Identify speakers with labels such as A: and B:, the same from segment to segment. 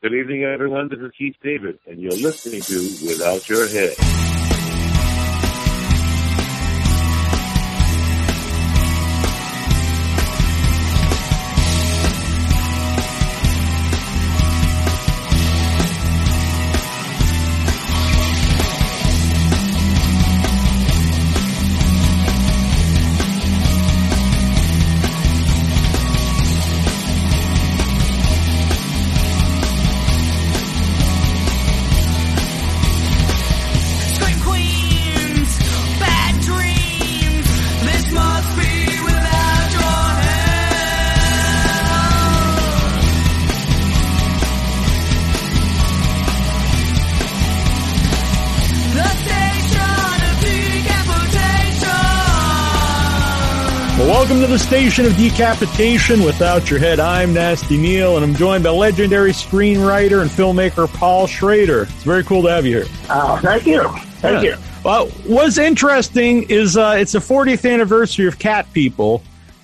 A: Good evening, everyone. This is Keith David, and you're listening to Without Your Head.
B: Welcome to the station of decapitation without your head. I'm Nasty Neal, and I'm joined by legendary screenwriter and filmmaker Paul Schrader. It's very cool to have you here.
C: Oh, thank you. Thank
B: Yeah.
C: you.
B: Well, what's interesting is uh, it's the 40th anniversary of Cat People,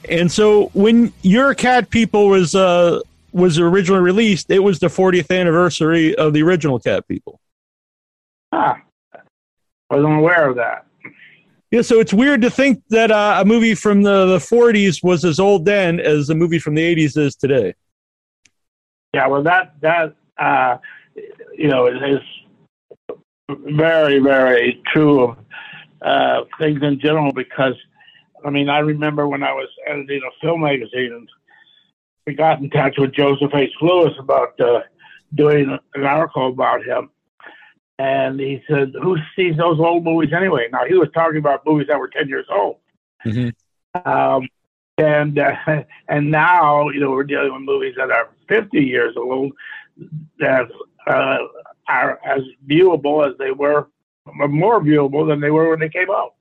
B: and so when your Cat People was uh, was originally released, it was the 40th anniversary of the original Cat People.
C: Ah, I wasn't aware of that.
B: Yeah, so it's weird to think that uh, a movie from the, the 40s was as old then as a movie from the 80s is today.
C: Yeah, well, that that uh, you know is, very very true of uh, things in general because I mean I remember when I was editing a film magazine and we got in touch with Joseph H. Lewis about uh, doing an article about him. And he said, "Who sees those old movies anyway?" Now he was talking about movies that were ten years old.
B: Mhm.
C: Um, and uh, and now you know we're dealing with movies that are 50 years old that uh, are as viewable as they were, more viewable than they were when they came out.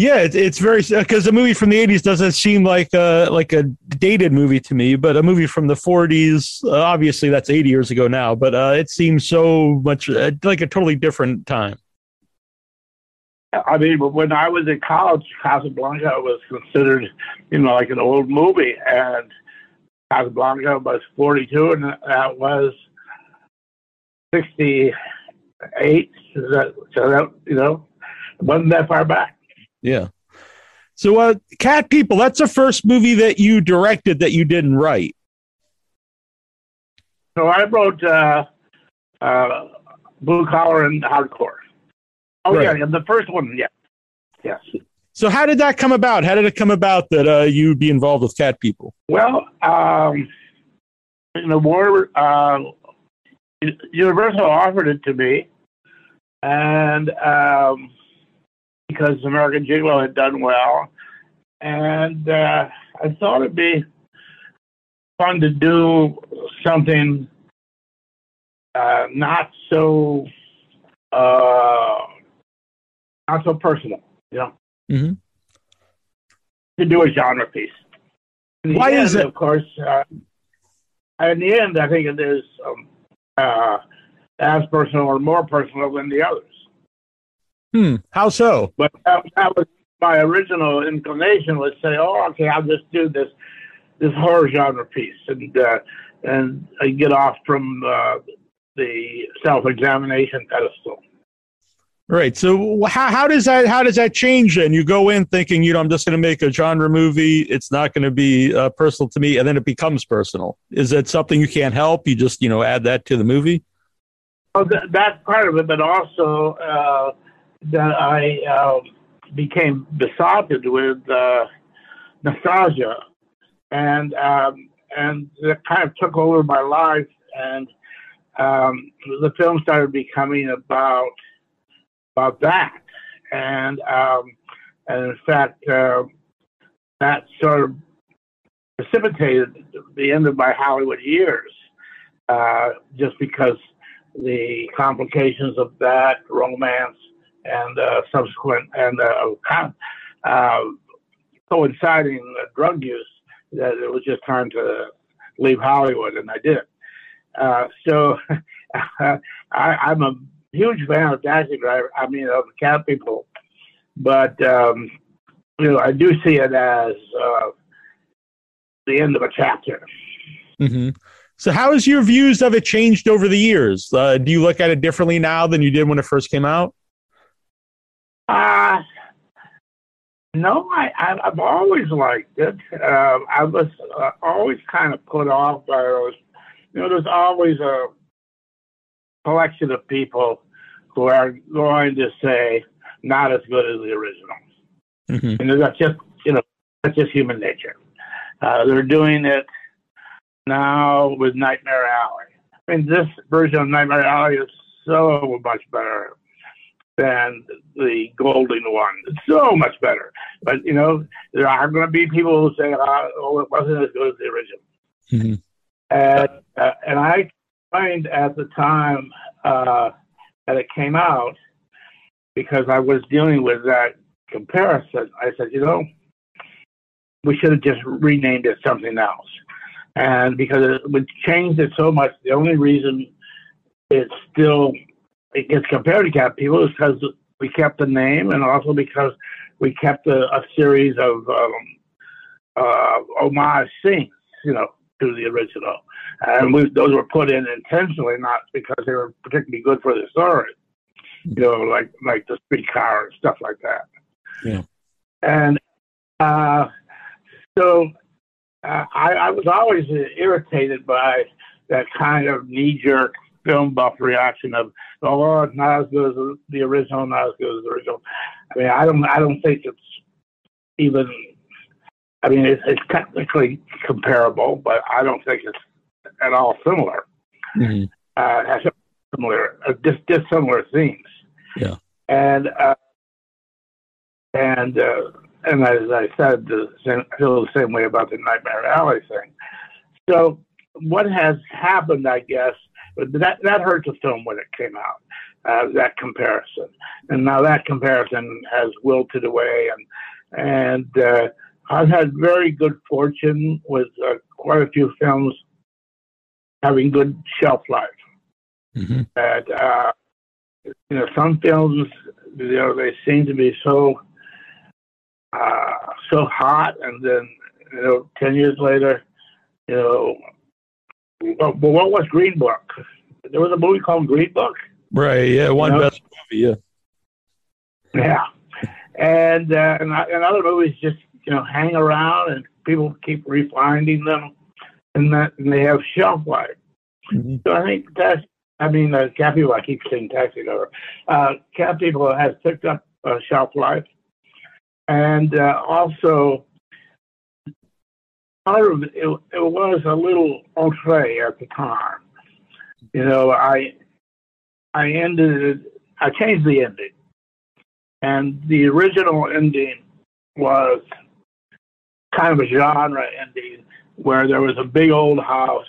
B: Yeah, it's, it's very because a movie from the '80s doesn't seem like a like a dated movie to me, but a movie from the '40s, uh, obviously that's 80 years ago now, but uh, it seems so much uh, like a totally different time.
C: I mean, when I was in college, Casablanca was considered, you know, like an old movie, and Casablanca was 42, and that was 68. So that, so that you know, wasn't that far back.
B: Yeah. So, uh, Cat People, that's the first movie that you directed that you didn't write.
C: So I wrote uh, uh, Blue Collar and Hardcore. Oh
B: Right.
C: yeah, the first one, yeah, yes.
B: So, how did that come about? How did it come about that uh, you'd be involved with Cat People?
C: Well, um, you know, more uh, Universal offered it to me, and um, because American Gigolo had done well, and uh, I thought it'd be fun to do something uh, not so uh, not so personal, you know,
B: Mhm.
C: to do a genre piece.
B: Why is it-
C: Of course, uh, in the end, I think it is um, uh, as personal or more personal than the others.
B: Hmm. How so?
C: But that, that was my original inclination was to say, oh, okay, I'll just do this this horror genre piece and uh, and uh, get off from uh, the self examination pedestal.
B: Right. So how, how does that how does that change then? You go in thinking, you know, I'm just going to make a genre movie. It's not going to be uh, personal to me, and then it becomes personal. Is that something you can't help? You just you know add that to the movie.
C: That, that's part of it, but also uh, that I uh, became besotted with uh, Nastassja, and um, and it kind of took over my life, and um, the film started becoming about about that, and um, and in fact, uh, that sort of precipitated the end of my Hollywood years, uh, just because the complications of that romance and uh, subsequent and uh, uh, coinciding drug use that it was just time to leave Hollywood, and I did. Uh, so I, I'm a huge fan of Taxi Driver. I mean, of the Cat People, but um, you know, I do see it as uh, the end of a chapter.
B: hmm So, how has your views of it changed over the years? Uh, do you look at it differently now than you did when it first came out?
C: Uh, no, I, I, I've always liked it. Uh, I was uh, always kind of put off by those. You know, there's always a collection of people who are going to say not as good as the original.
B: Mm-hmm.
C: And that's just, you know, that's just human nature. Uh, they're doing it now with Nightmare Alley. I mean, this version of Nightmare Alley is so much better than the Goulding one. So much better. But, you know, there are going to be people who say, uh, oh, it wasn't as good as the original.
B: Mm-hmm.
C: And, uh, and I find at the time uh, that it came out, because I was dealing with that comparison, I said, you know, we should have just renamed it something else. And because it, would change it so much, the only reason it's still it gets compared to Cat People is because we kept the name, and also because we kept a, a series of um, uh, homage scenes, you know, to the original, and we, those were put in intentionally, not because they were particularly good for the story, you know, like like the streetcar and stuff like that.
B: Yeah.
C: And uh, so uh, I, I was always irritated by that kind of knee jerk film buff reaction of, oh, it's not as good as the original, not as good as the original. I mean, I don't, I don't think it's even. I mean, it's, it's technically comparable, but I don't think it's at all similar.
B: Mm-hmm.
C: Uh, has similar, uh, dis- dissimilar themes.
B: Yeah.
C: And uh, and uh, and as I said, the same, I feel the same way about the Nightmare Alley thing. So what has happened, I guess, that that hurt the film when it came out. Uh, that comparison, and now that comparison has wilted away, and and uh, I've had very good fortune with uh, quite a few films having good shelf life.
B: Mm-hmm.
C: That uh, you know, some films, you know, they seem to be so uh, so hot, and then you know, ten years later, you know, well, well, what was Green Book? There was a movie called Green Book.
B: Right. Yeah. One
C: You know?
B: best movie. Yeah.
C: Yeah, and uh, and, other movies just you know hang around, and people keep refinding them, and that and they have shelf life.
B: Mm-hmm.
C: So I think that's. I mean, uh, Cat People. I keep saying Taxi Driver. Uh, Cat People has picked up uh, shelf life, and uh, also of it, it, it was a little outre at the time. You know, I I ended it. I changed the ending, and the original ending was kind of a genre ending where there was a big old house.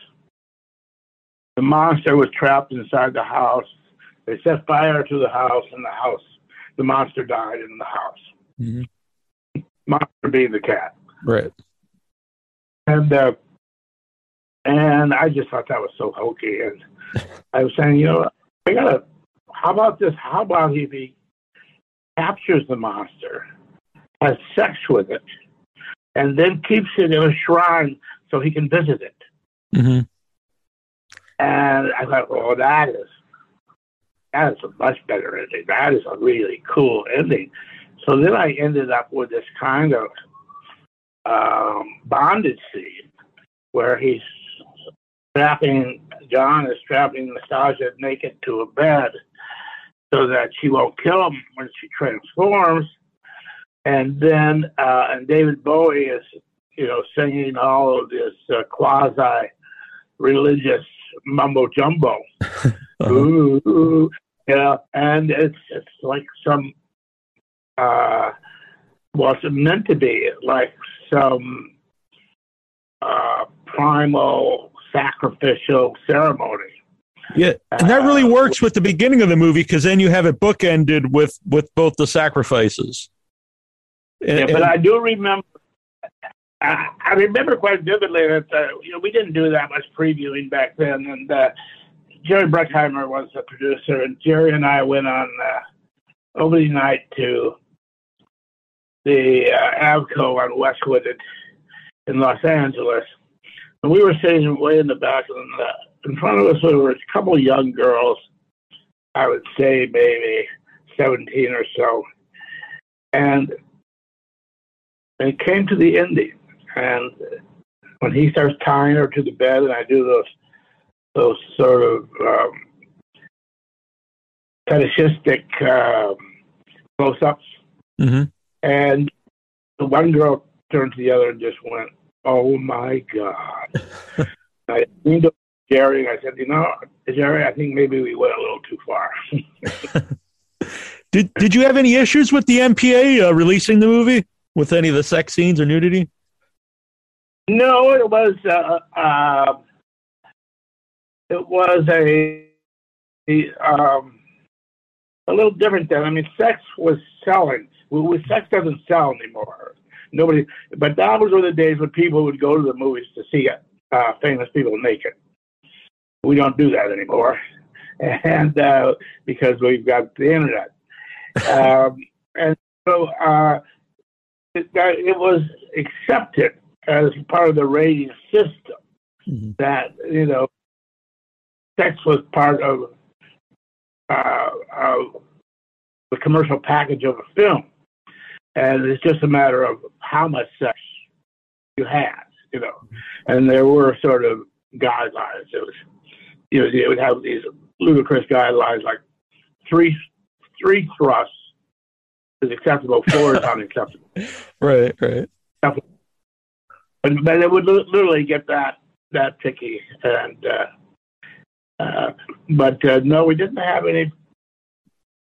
C: The monster was trapped inside the house. They set fire to the house, and the house, the monster died in the house.
B: Mhm.
C: Monster being the cat,
B: Right.
C: And uh, and I just thought that was so hokey. And I was saying, you know, I gotta. How about this? How about if he captures the monster, has sex with it, and then keeps it in a shrine so he can visit it?
B: Mm-hmm.
C: And I thought, well, that is that is a much better ending. That is a really cool ending. So then I ended up with this kind of um, bondage scene where he's strapping John is strapping Nastassja naked to a bed so that she won't kill him when she transforms. And then uh, and David Bowie is you know singing all of this uh, quasi religious mumbo jumbo.
B: Uh-huh.
C: Ooh, ooh, yeah, and it's it's like some uh well it's meant to be like some uh primal sacrificial ceremony.
B: Yeah, and that really works with the beginning of the movie because then you have it bookended with with both the sacrifices. And-
C: Yeah, but I do remember. I, I remember quite vividly that uh, you know we didn't do that much previewing back then, and uh, Jerry Bruckheimer was the producer, and Jerry and I went on uh, opening night to the uh, Avco on Westwood in, in Los Angeles, And we were sitting way in the back, and uh, in front of us were a couple of young girls. I would say maybe seventeen or so, and it came to the ending, and when he starts tying her to the bed, and I do those those sort of um, fetishistic um, close-ups,
B: hmm
C: and the one girl turned to the other and just went, "Oh my god!" I leaned over to Jerry and I said, "You know, Jerry, I think maybe we went a little too far."
B: Did Did you have any issues with the MPA uh, releasing the movie with any of the sex scenes or nudity?
C: no, it was uh, uh, it was a, a um, a little different then. I mean, sex was selling. Well, well, sex doesn't sell anymore. Nobody, but that was were the days when people would go to the movies to see uh, famous people naked. We don't do that anymore, and uh, because we've got the internet, um, and so uh, it, it was accepted as part of the rating system
B: Mhm.
C: that you know sex was part of uh, of the commercial package of a film, and it's just a matter of how much sex you had, you know. And there were sort of guidelines. It was, you know, it would have these ludicrous guidelines like three three thrusts is acceptable, four is unacceptable.
B: Right, right.
C: But, but it would literally get that that picky, and uh, uh, but uh, no, we didn't have any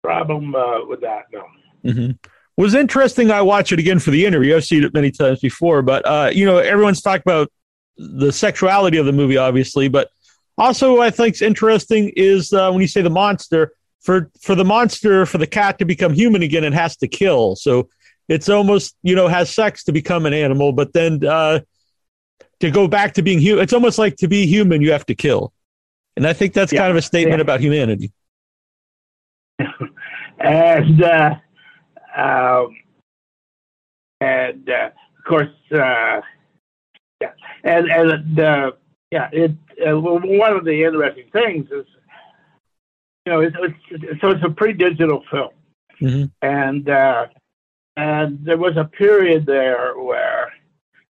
C: problem uh, with that. No.
B: hmm Was interesting. I watch it again for the interview. I've seen it many times before, but uh, you know, everyone's talked about the sexuality of the movie, obviously, but also I think's interesting is uh, when you say the monster for for the monster for the cat to become human again, it has to kill. So it's almost you know has sex to become an animal, but then uh, to go back to being human, it's almost like to be human, you have to kill. And I think that's
C: Yeah.
B: kind of a statement
C: Yeah.
B: about humanity.
C: and uh, um, and uh, of course, uh, yeah, and and uh, yeah, it uh, one of the interesting things is, you know, it's, it's so it's a pre-digital film,
B: Mhm.
C: and uh, and there was a period there where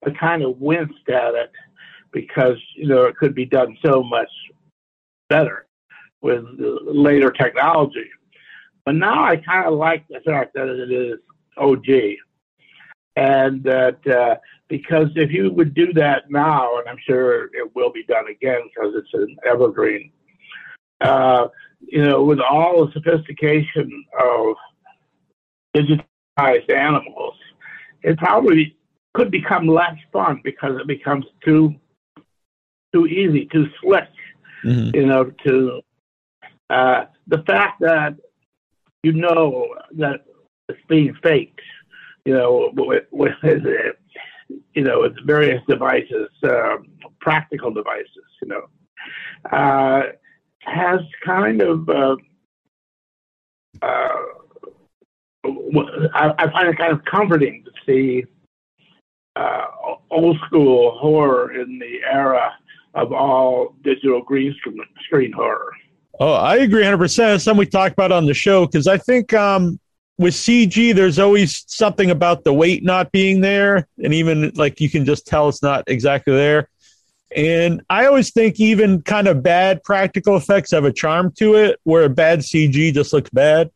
C: I kind of winced at it because you know it could be done so much better with later technology. But now I kind of like the fact that it is OG, and that uh, because if you would do that now, and I'm sure it will be done again because it's an evergreen, uh, you know, with all the sophistication of digitized animals, it probably could become less fun because it becomes too too easy, too slick
B: Mhm.
C: you know, to uh, the fact that you know that it's being faked, you know, with, with you know, with various devices, um, practical devices, you know, uh, has kind of uh, uh, I, I find it kind of comforting to see uh, old school horror in the era of all digital green screen, screen horror.
B: Oh, I agree 100%. It's something we talked about on the show because I think um, with CG, there's always something about the weight not being there. And even like you can just tell it's not exactly there. And I always think even kind of bad practical effects have a charm to it where a bad CG just looks bad.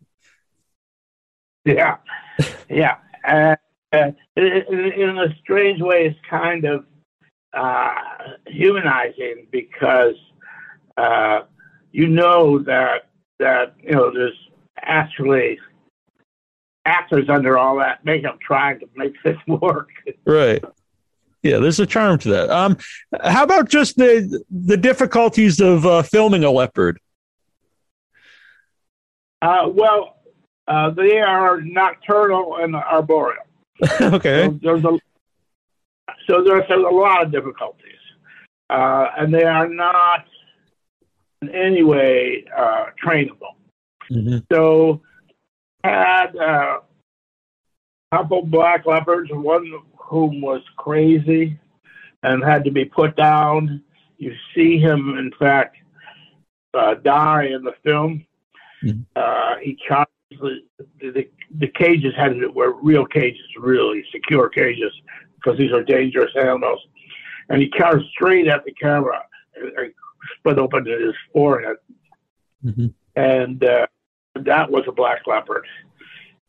C: Yeah, yeah. Uh, uh, in, in a strange way, it's kind of uh, humanizing because uh, you know that that you know there's actually actors under all that makeup trying to make this work.
B: Right. Yeah, there's a charm to that. Um, how about just the the difficulties of uh, filming a leopard?
C: Uh, well, uh, they are nocturnal and arboreal.
B: okay.
C: So there's a so there's, there's a lot of difficulties, uh, and they are not in any way uh, trainable.
B: Mhm.
C: So had uh, a couple black leopards, one of whom was crazy, and had to be put down. You see him, in fact, uh, die in the film.
B: Mhm.
C: Uh, he charged the, the the cages had to, were real cages, really secure cages, because these are dangerous animals. And he charged straight at the camera, and, and split open his forehead
B: Mhm.
C: and uh, that was a black leopard.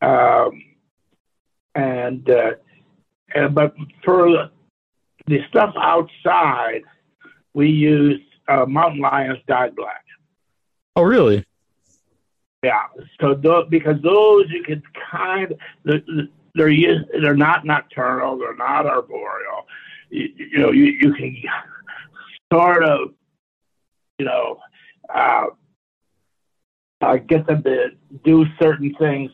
C: Um, and, uh, and but for the stuff outside, we used uh, mountain lions dyed black.
B: Oh, really?
C: Yeah, so because those you can kind of they're they're, used, they're not nocturnal, they're not arboreal. You, you know, you you can sort of you know uh, uh, get them to do certain things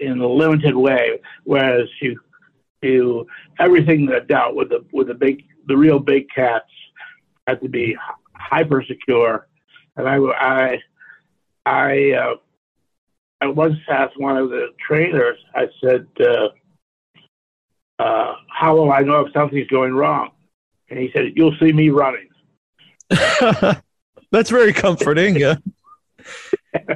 C: in a limited way, whereas you do everything that dealt with the with the big the real big cats had to be hyper secure, and I I I uh, I once asked one of the trainers. I said, uh, uh, "How will I know if something's going wrong?" And he said, "You'll see me running."
B: That's very comforting. Yeah.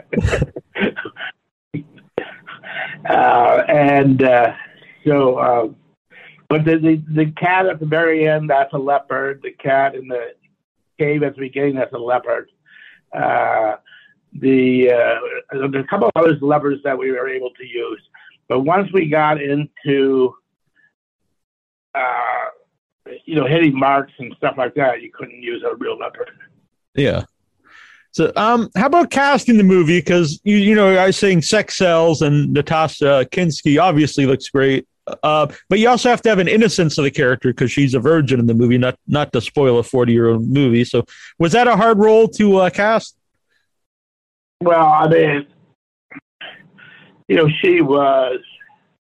C: uh, and uh, so, uh, but the, the the cat at the very end, that's a leopard. The cat in the cave at the beginning, that's a leopard. Uh, the uh, there's a couple of other leopards that we were able to use, but once we got into uh, you know hitting marks and stuff like that, you couldn't use a real leopard.
B: Yeah. So, um, how about casting the movie? Because you, you know, I was saying sex sells, and Natasha Kinski obviously looks great. Uh, but you also have to have an innocence of the character because she's a virgin in the movie, not not to spoil a forty year old movie. So, was that a hard role to uh, cast?
C: Well, I mean, you know, she was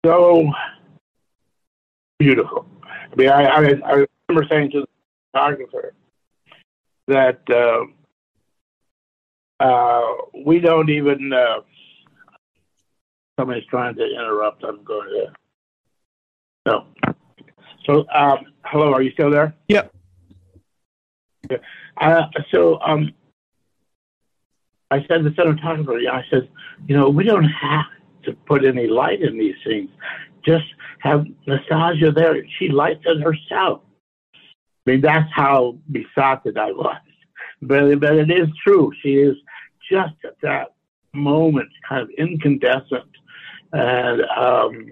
C: so beautiful. I mean, I, I, I remember saying to the photographer that uh, uh, we don't even. Uh, somebody's trying to interrupt. I'm going to. No. So, um, hello, are you still there?
B: Yep.
C: Yeah. Uh, so, um, I said to the cinematographer, yeah, I said, you know, we don't have to put any light in these scenes. Just have Nastassja there. She lights it herself. Mean, that's how besotted I was. But, but it is true. She is just at that moment kind of incandescent. And, um,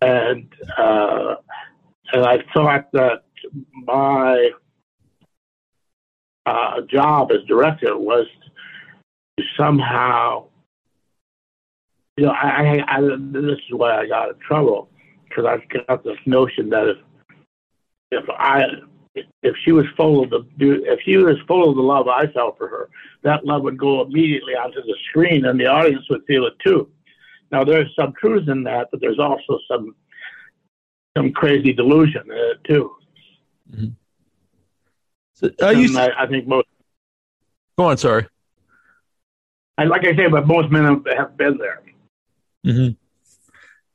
C: and, uh, and I thought that my uh, job as director was to somehow, you know, I, I, I this is why I got in trouble because I've got this notion that if if I if she was full of the if she was full of the love I felt for her, that love would go immediately onto the screen, and the audience would feel it too. Now there's some truth in that, but there's also some some crazy delusion in it too.
B: So, uh, you,
C: I, I think most,
B: go on. Sorry.
C: and like I say, but most men have, have been there.
B: hmm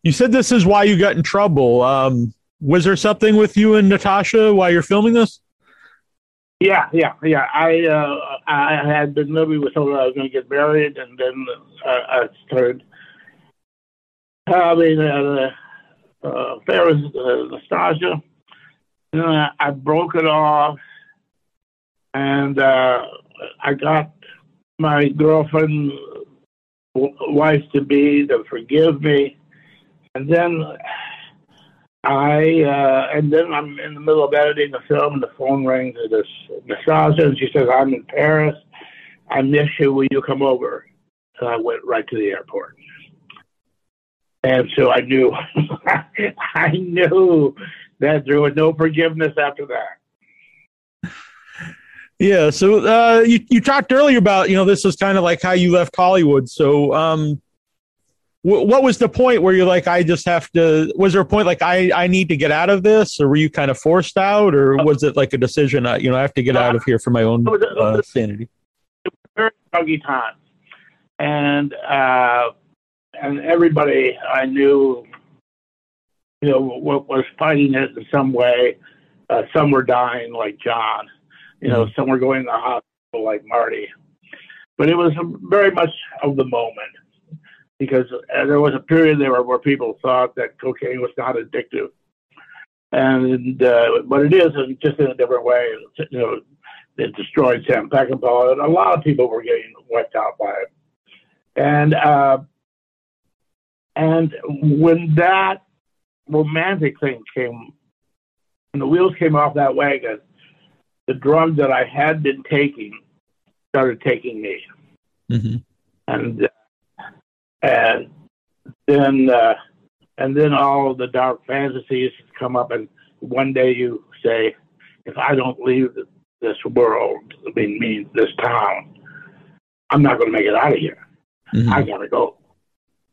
B: You said this is why you got in trouble. Um, was there something with you and Natasha while you're filming this?
C: Yeah, yeah, yeah. I uh, I had been maybe was told I was going to get married, and then uh, I started having an uh, uh, affair with uh, Nastassja. And I, I broke it off, and uh, I got my girlfriend, w- wife to be, to forgive me, and then I uh, and then I'm in the middle of editing the film, and the phone rings. And it's Nastassja, and she says, "I'm in Paris. I miss you. Will you come over?" And I went right to the airport. And so I knew, I knew that there was no forgiveness after that.
B: Yeah. So uh, you you talked earlier about you know this is kind of like how you left Hollywood. So um, wh- what was the point where you're like I just have to? Was there a point like I I need to get out of this, or were you kind of forced out, or was it like a decision? Uh, you know I have to get out of here for my own
C: It was, it
B: uh,
C: was
B: sanity.
C: very buggy time, and uh, and everybody I knew, you know, wa- was fighting it in some way, Uh, some were dying, like John. You know, some were going to the hospital, like Marty. But it was very much of the moment because uh, there was a period there where people thought that cocaine was not addictive, and uh, but it is just in a different way. You know, it destroyed Sam Peckinpah, and a lot of people were getting wiped out by it. And uh, and when that romantic thing came, when the wheels came off that wagon, the drug that I had been taking started taking me,
B: hmm
C: and and then uh, and then all the dark fantasies come up, and one day you say, if I don't leave this world, I mean, mean this town, I'm not going to make it out of here.
B: hmm
C: I gotta go.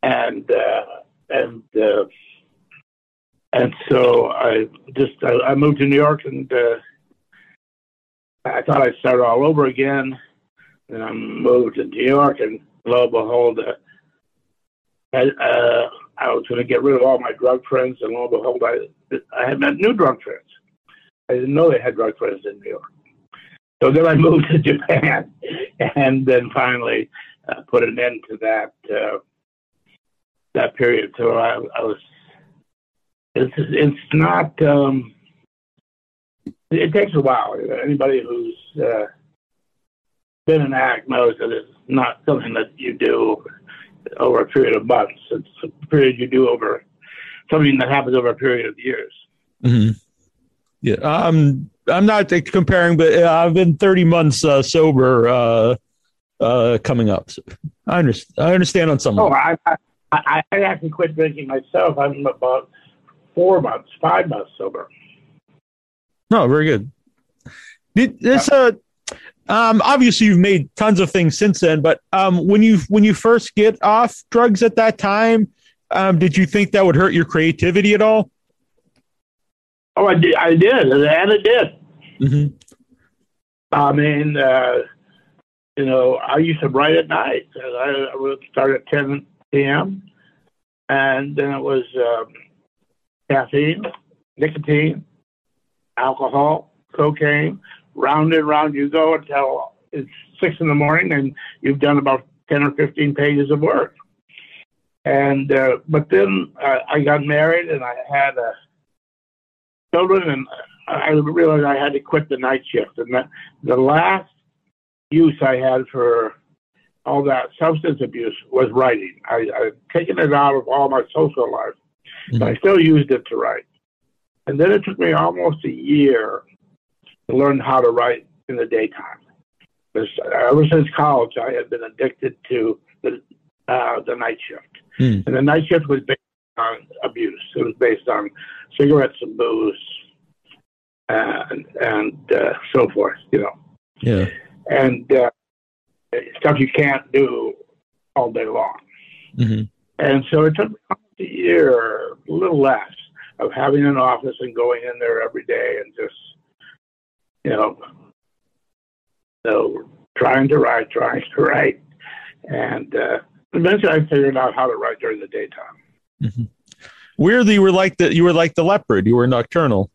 C: And uh, and uh, and so I just I, I moved to New York and uh, I thought I'd start all over again. And I moved to New York and lo and behold, uh, I, uh, I was going to get rid of all my drug friends and lo and behold, I I had met new drug friends. I didn't know they had drug friends in New York. So then I moved to Japan, and then finally uh, put an end to that uh, that period. So I, I was. It's it's not. Um, it takes a while. Anybody who's uh, been an act knows that it's not something that you do over a period of months. It's a period you do over something that happens over a period of years.
B: hmm Yeah, um, I'm not comparing, but I've been 30 months uh, sober uh, uh, coming up. So I understand. I understand on some.
C: Oh. I, I, I actually quit drinking myself. I'm about four months, five months sober.
B: No, very good. Did this uh um obviously you've made tons of things since then, but um when you when you first get off drugs at that time, um did you think that would hurt your creativity at all?
C: Oh, I did, I did, and it did.
B: hmm
C: I mean, uh, you know, I used to write at night. I, I would start at 10 p.m. and then it was um, caffeine, nicotine, alcohol, cocaine. Round and round you go until it's six in the morning, and you've done about 10 or 15 pages of work. And uh, but then uh, I got married, and I had uh, children, and I realized I had to quit the night shift. And that, the last use I had for all that substance abuse was writing. I, I'd taken it out of all my social life, but I still used it to write. And then it took me almost a year to learn how to write in the daytime. Because ever since college, I had been addicted to the uh, the night shift,
B: Hmm.
C: and the night shift was based on abuse. It was based on cigarettes and booze, and and uh, so forth. You know,
B: Yeah.
C: and uh, stuff you can't do all day long.
B: hmm
C: And so it took me a year, a little less, of having an office and going in there every day and just, you know, know trying to write, trying to write. And uh, eventually I figured out how to write during the daytime.
B: Weirdly, you were like the you were like the leopard. You were nocturnal.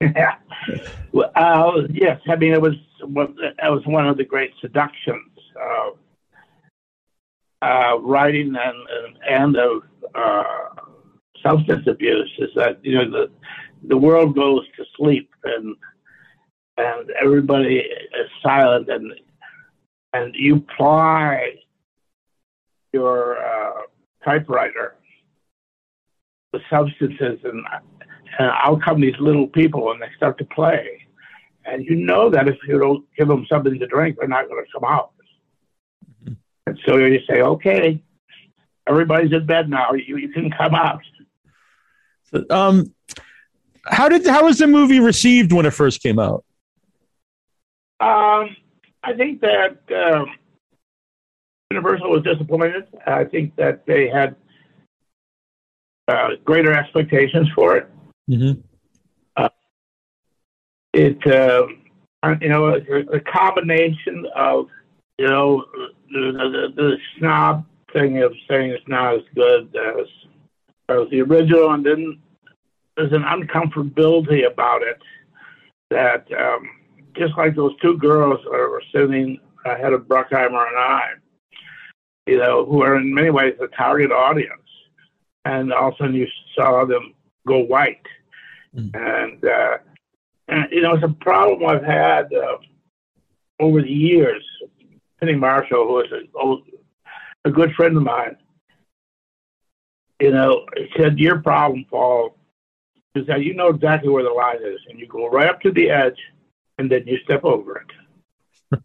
C: yeah. Well, uh, yes, I mean, it was, that was one of the great seductions of uh, writing and, and, and of uh, substance abuse is that, you know, the, the world goes to sleep and, and everybody is silent and, and you ply your uh, typewriter with substances and and out come these little people and they start to play. And you know that if you don't give them something to drink, they're not going to come out. And so you say, okay, everybody's in bed now. You, you can come out.
B: Um, how did how was the movie received when it first came out?
C: Um, I think that um, Universal was disappointed. I think that they had uh, greater expectations for it.
B: Mm-hmm.
C: it uh, you know a, a combination of you know the, the, the snob thing of saying it's not as good as, as the original, and then there's an uncomfortability about it that um, just like those two girls that were sitting ahead of Bruckheimer and I, you know, who are in many ways the target audience, and all of a sudden you saw them go white,
B: Mm.
C: and, uh, and you know it's a problem I've had uh, over the years. Penny Marshall, who is a, old, a good friend of mine, you know, said your problem, Paul, is that you know exactly where the line is, and you go right up to the edge, and then you step over it.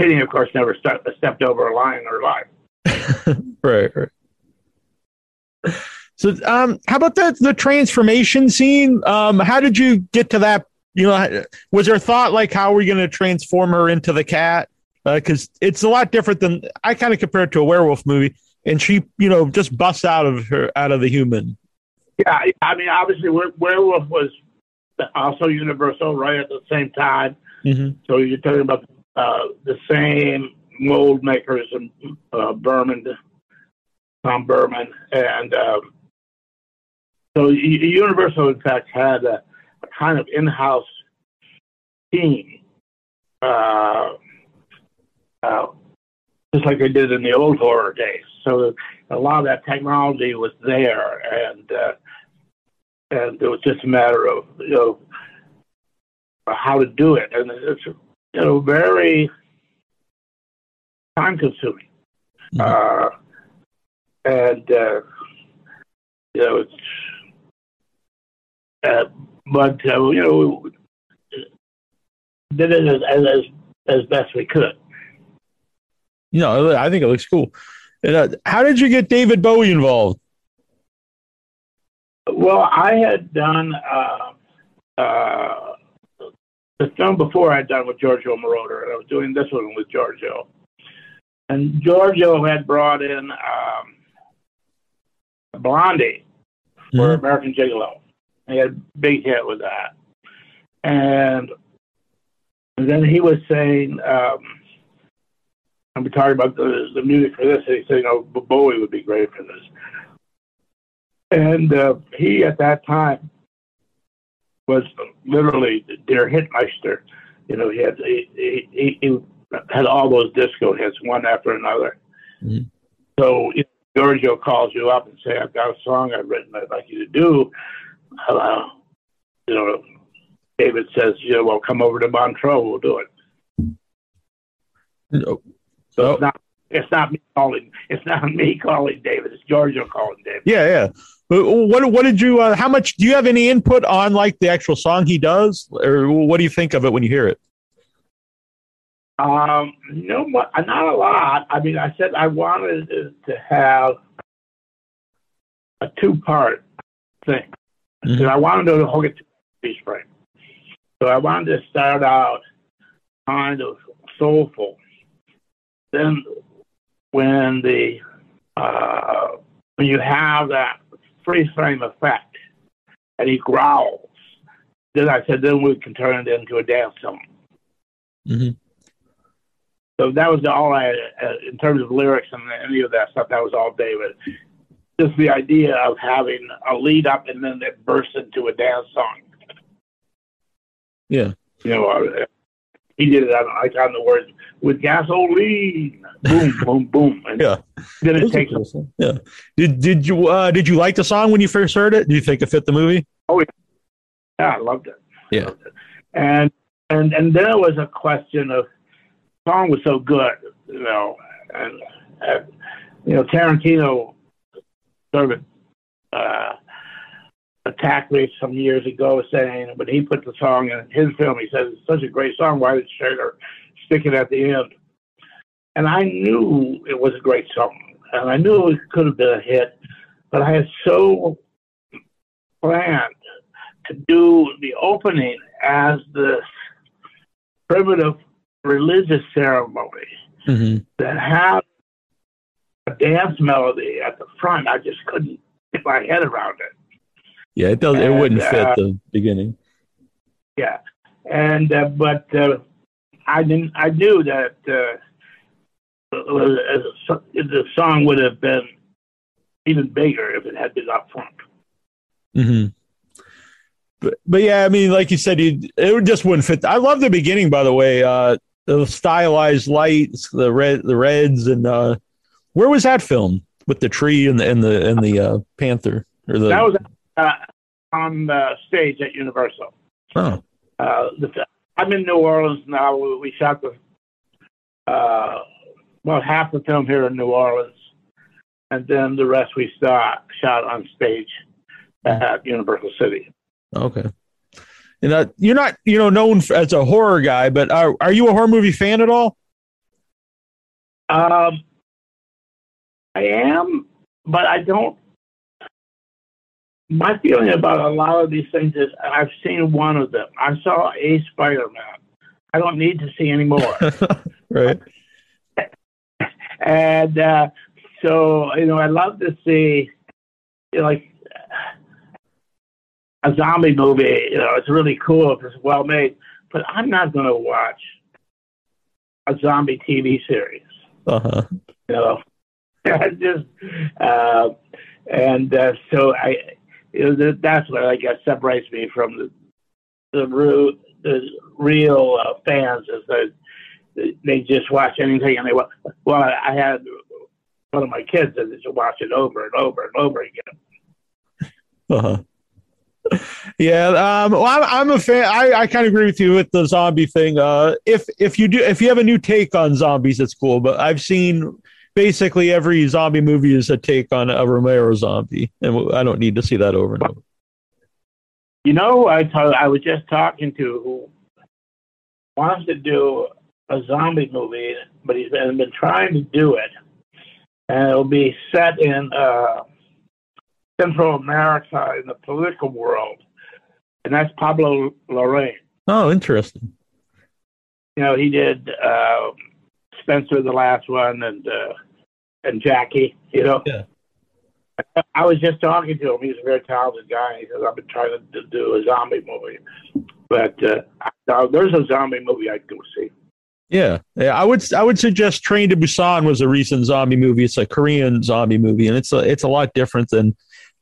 C: Penny, of course, never step, stepped over a line in her life.
B: right, right. So, um, how about the the transformation scene? Um, how did you get to that? You know, was there thought like how are we going to transform her into the cat? Because it's a lot different than I kind of compare it to a werewolf movie, and she, you know, just busts out of her out of the human.
C: Yeah, I mean, obviously, Werewolf was also Universal right at the same time.
B: Mm-hmm.
C: So you're talking about uh, the same mold makers in uh, Burman, Tom Burman, and um, so Universal, in fact, had a, a kind of in-house team, uh, uh, just like they did in the old horror days. So a lot of that technology was there, and uh, and it was just a matter of you know how to do it, and it's you know very time consuming,
B: Mhm.
C: uh, and uh, you know it's uh, but uh, you know we did it as, as as best we could.
B: You know, I think it looks cool. And, uh, how did you get David Bowie involved?
C: Well, I had done uh, uh, the film before I'd done with Giorgio Moroder, and I was doing this one with Giorgio. And Giorgio had brought in um, Blondie for
B: Mhm.
C: American Gigolo. He had a big hit with that. And, and then he was saying, um, I'm talking about the, the music for this, and he said, you know, Bowie would be great for this. And uh, he, at that time, was literally der Hitmeister. You know, he had he, he, he had all those disco hits one after another.
B: Mhm.
C: So if Giorgio calls you up and say, "I've got a song I've written I'd like you to do," uh, you know, David says, "Yeah, well, come over to Montreux, we'll do it."
B: No.
C: So it's not it's not me calling it's not me calling David. It's Giorgio calling David.
B: Yeah, yeah. But what what did you? Uh, how much do you have any input on like the actual song he does, or what do you think of it when you hear it?
C: Um, no, not a lot. I mean, I said I wanted to have a two-part thing.
B: Mhm.
C: I wanted to hook it to piece frame. So I wanted to start out kind of soulful. Then, when the uh, when you have that freeze frame effect, and he growls, then I said, then we can turn it into a dance song.
B: Mhm.
C: So that was all I, uh, in terms of lyrics and any of that stuff, that was all David. Just the idea of having a lead up and then it bursts into a dance song.
B: Yeah.
C: You know, uh, he did it on, like on the words, with gasoline, boom, boom, boom. And
B: Yeah.
C: then it takes.
B: Yeah. Did did you uh, did you like the song when you first heard it? Do you think it fit the movie?
C: Oh yeah, yeah I loved it.
B: Yeah.
C: Loved it. And, and, and then it was a question of, song was so good, you know, and, uh, you know, Tarantino sort of uh, attacked me some years ago saying when he put the song in his film, he says it's such a great song. Why did Schrader stick it at the end? And I knew it was a great song, and I knew it could have been a hit, but I had so planned to do the opening as this primitive religious ceremony
B: Mm-hmm.
C: that had a dance melody at the front. I just couldn't get my head around it.
B: Yeah, it does. It wouldn't fit
C: uh,
B: the beginning.
C: Yeah, and uh, but uh, I didn't. I knew that uh, uh, the song would have been even bigger if it had been up front.
B: hmm But but yeah, I mean, like you said, you, it would- just wouldn't fit. I love the beginning, by the way. Uh, the stylized lights, the red, the reds, and uh, where was that film with the tree and the and the and the uh, panther or the?
C: That was uh, on the stage at Universal.
B: oh,
C: Uh, the, I'm in New Orleans now. We, we shot the uh, well half the film here in New Orleans, and then the rest we shot shot on stage at Universal City.
B: okay. And uh, you're not, you know, known for, as a horror guy, but are are you a horror movie fan at all?
C: Um, I am, but I don't. My feeling about a lot of these things is I've seen one of them. I saw a Spider-Man. I don't need to see any more.
B: right.
C: and uh, so you know, I love to see you know, like a zombie movie. You know, it's really cool if it's well made, but I'm not going to watch a zombie TV series.
B: Uh huh.
C: You know, I just uh, and uh, so I, know, that's what I guess separates me from the the real the real uh, fans is that they just watch anything and they well I had one of my kids that just watch it over and over and over again.
B: Uh-huh. Yeah, um, well, I'm, I'm a fan. I, I kind of agree with you with the zombie thing. Uh, if if you do, if you have a new take on zombies, it's cool. But I've seen basically every zombie movie is a take on a Romero zombie, and I don't need to see that over and over.
C: You know, I I was just talking to who wants to do a zombie movie, but he's been, been trying to do it, and it'll be set in uh, Central America in the political world, and that's Pablo Larraín.
B: Oh, interesting.
C: You know, he did uh, Spencer, the last one, and uh, and Jackie. You know,
B: Yeah.
C: I was just talking to him. He's a very talented guy. He says, I've been trying to do a zombie movie. But uh, there's a zombie movie I'd go see.
B: Yeah, yeah. I would I would suggest Train to Busan was a recent zombie movie. It's a Korean zombie movie, and it's a it's a lot different than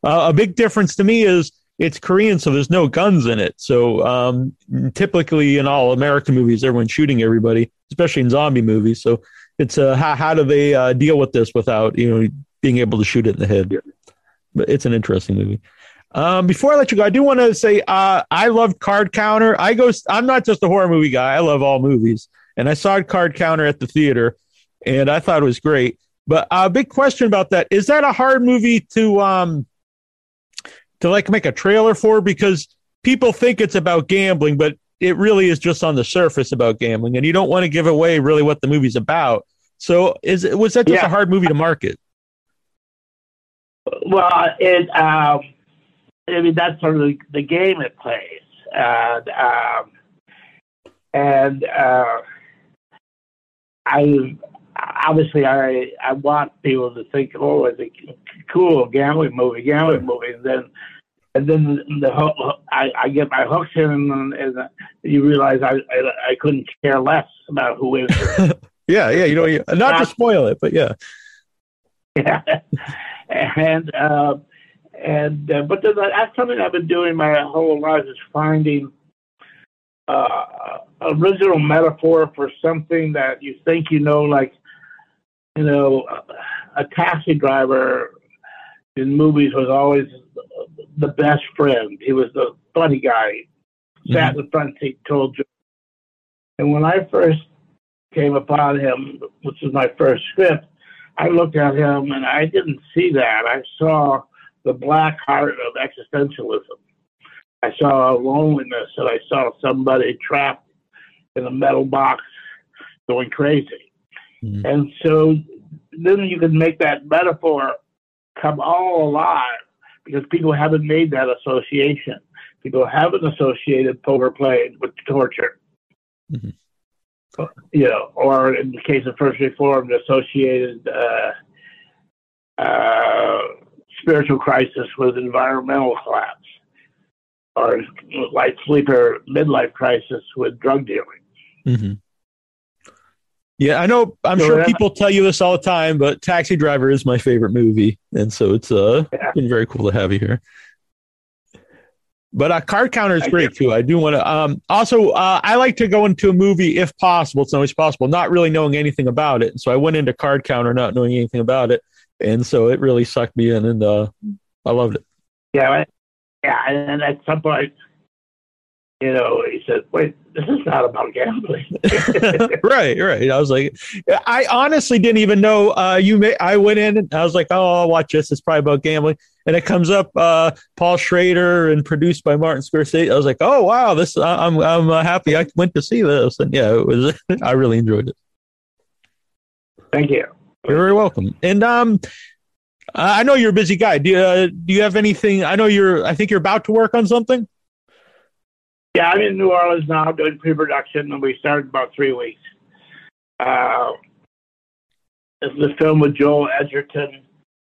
B: uh, a big difference to me is it's Korean, so there's no guns in it. So um, typically in all American movies, everyone's shooting everybody, especially in zombie movies. So it's uh, how how do they uh, deal with this without you know being able to shoot it in the head? But it's an interesting movie. Um, before I let you go, I do want to say uh, I love Card Counter. I go. I'm not just a horror movie guy. I love all movies, and I saw Card Counter at the theater, and I thought it was great. But a big question about that is that a hard movie to um to like make a trailer for because people think it's about gambling, but it really is just on the surface about gambling, and you don't want to give away really what the movie's about. So is it was that just
C: Yeah.
B: a hard movie to market?
C: Well, it, um, I mean, that's sort of the, the game it plays. And, um, and uh, I obviously I I want people to think, oh, it's a cool gambling movie, gambling movie, and then and then the ho- I, I get my hooks in, and, and you realize I, I I couldn't care less about who wins.
B: Yeah, yeah. You know, you- not to spoil it, but yeah.
C: Yeah. and uh, and uh, but then that's something I've been doing my whole life is finding uh, original metaphor for something that you think you know, like you know, a taxi driver in movies was always the best friend. He was the funny guy, sat in the front seat, told jokes. And when I first came upon him, which was my first script, I looked at him and I didn't see that. I saw the black heart of existentialism. I saw loneliness and I saw somebody trapped in a metal box going crazy.
B: Mhm.
C: And so then you can make that metaphor come all alive because people haven't made that association. People haven't associated poker playing with torture.
B: Mhm.
C: You know, or in the case of First Reformed, associated uh, uh, spiritual crisis with environmental collapse, or light sleeper midlife crisis with drug dealing.
B: hmm Yeah, I know. I'm
C: So
B: sure
C: that-
B: people tell you this all the time, but Taxi Driver is my favorite movie, and so it's uh
C: Yeah.
B: been very cool to have you here. But uh, card counter is great too. I do want to. Um, also, uh, I like to go into a movie if possible. It's always possible, not really knowing anything about it. So I went into card counter not knowing anything about it, and so it really sucked me in, and uh, I loved it.
C: Yeah, yeah, and at some point, you know, he said, "Wait, this is not about gambling."
B: right, right. I was like, I honestly didn't even know. Uh, you may. I went in and I was like, oh, I'll watch this. It's probably about gambling, and it comes up, uh, Paul Schrader and produced by Martin Scorsese. I was like, oh wow, this. I'm I'm uh, happy I went to see this, and yeah, it was. I really enjoyed it.
C: Thank you.
B: You're very welcome. And um, I know you're a busy guy. Do you, uh, do you have anything? I know you're. I think you're about to work on something.
C: Yeah, I'm in New Orleans now doing pre-production, and we started about three weeks. Uh, this is a film with Joel Edgerton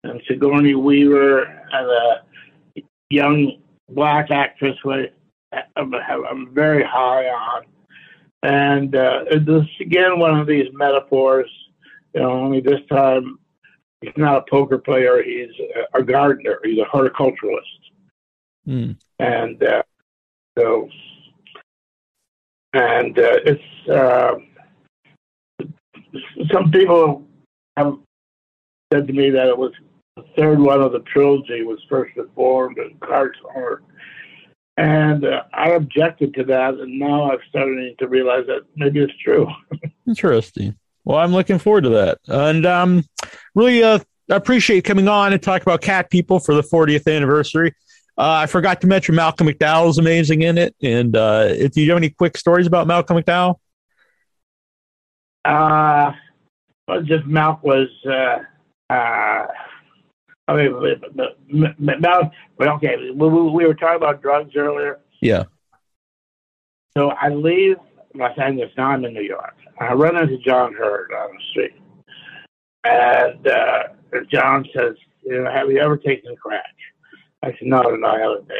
C: and Sigourney Weaver and a young black actress who I'm, I'm very high on. And uh, this is again one of these metaphors. You know, only this time he's not a poker player; he's a, gardener. He's a horticulturalist
B: Hmm.
C: and uh, so and uh, it's uh, some people have said to me that it was the third one of the trilogy was First Reformed and cards are and uh, I objected to that, and now I'm starting to realize that maybe it's true.
B: Interesting. Well, I'm looking forward to that, and um, really uh, appreciate coming on and talk about Cat People for the 40th anniversary. Uh, I forgot to mention Malcolm McDowell is amazing in it. And uh, if you have any quick stories about Malcolm McDowell?
C: Uh, well, just Malk was, uh, uh, I mean, Malk, well, okay, we, we we were talking about drugs earlier.
B: Yeah.
C: So I leave Los Angeles, now I'm in New York. I run into John Hurt on the street. And uh, John says, you know, have you ever taken a crack? I said, no, no, no, I haven't.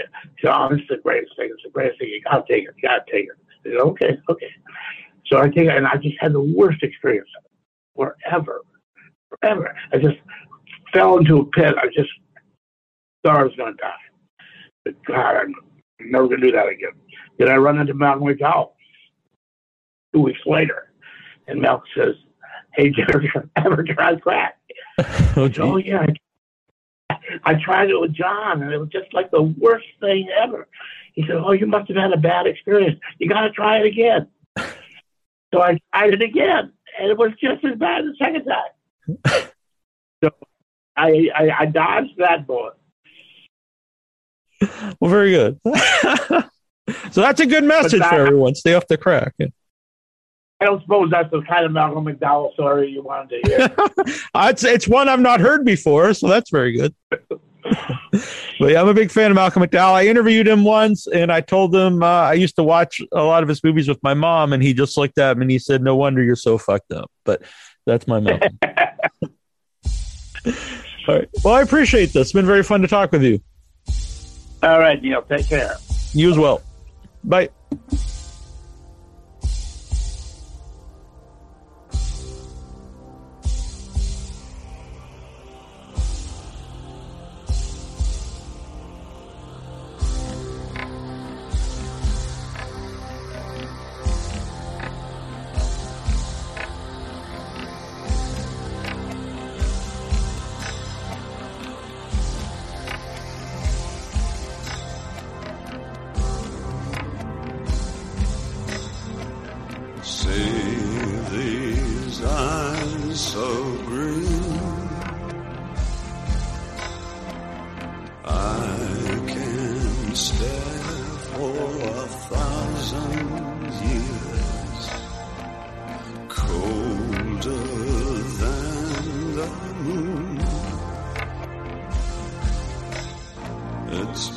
C: John, it's the greatest thing. It's the greatest thing. You got to take it. You got to take it. I said, okay, okay. So I take it, and I just had the worst experience forever, forever. I just fell into a pit. I just thought I was going to die. But God, I'm never going to do that again. Then I run into Malcolm McDowell two weeks later, and Malcolm says, "Hey, Jerry, ever tried crack?"
B: oh,
C: said, oh
B: gee.
C: yeah. I, I tried it with John, and it was just like the worst thing ever. He said, "Oh, you must have had a bad experience. You got to try it again." so I tried it again, and it was just as bad the second time. so I, I I dodged that bullet.
B: Well, very good. so that's a good message
C: that-
B: for everyone. Stay off the crack.
C: I don't suppose that's the kind of Malcolm McDowell story you wanted to hear.
B: Uh, it's it's one I've not heard before, so that's very good. but yeah, I'm a big fan of Malcolm McDowell. I interviewed him once, and I told him uh, I used to watch a lot of his movies with my mom, and he just looked at me and he said, "No wonder you're so fucked up." But that's my Malcolm. All right. Well, I appreciate this. It's been very fun to talk with you.
C: All right, Neal. Take care.
B: You as well. Bye.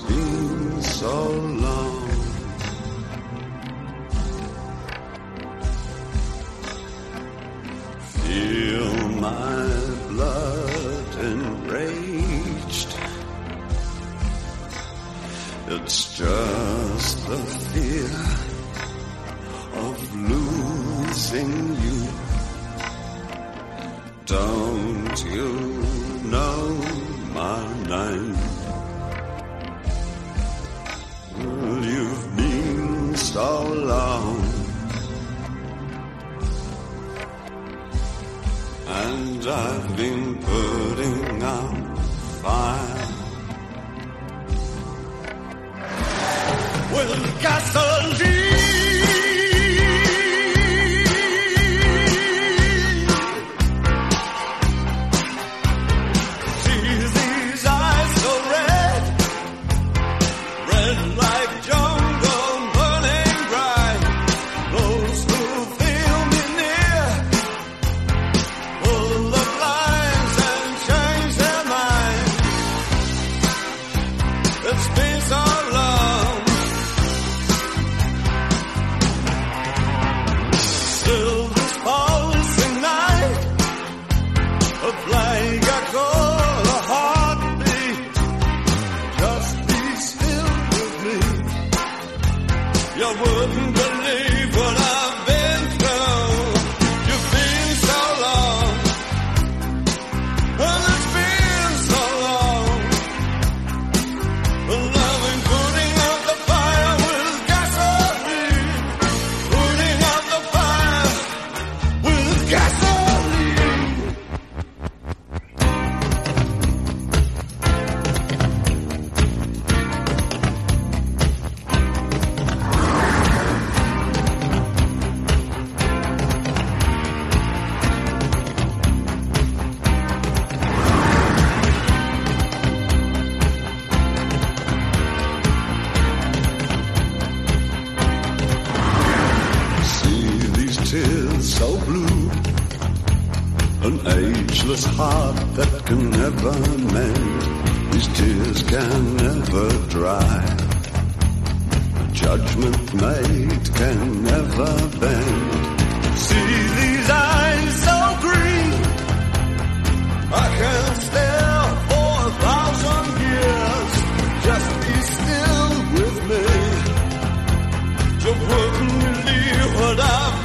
D: Been so long. Feel my blood enraged. It's just the fear of losing you. Don't you know my name? world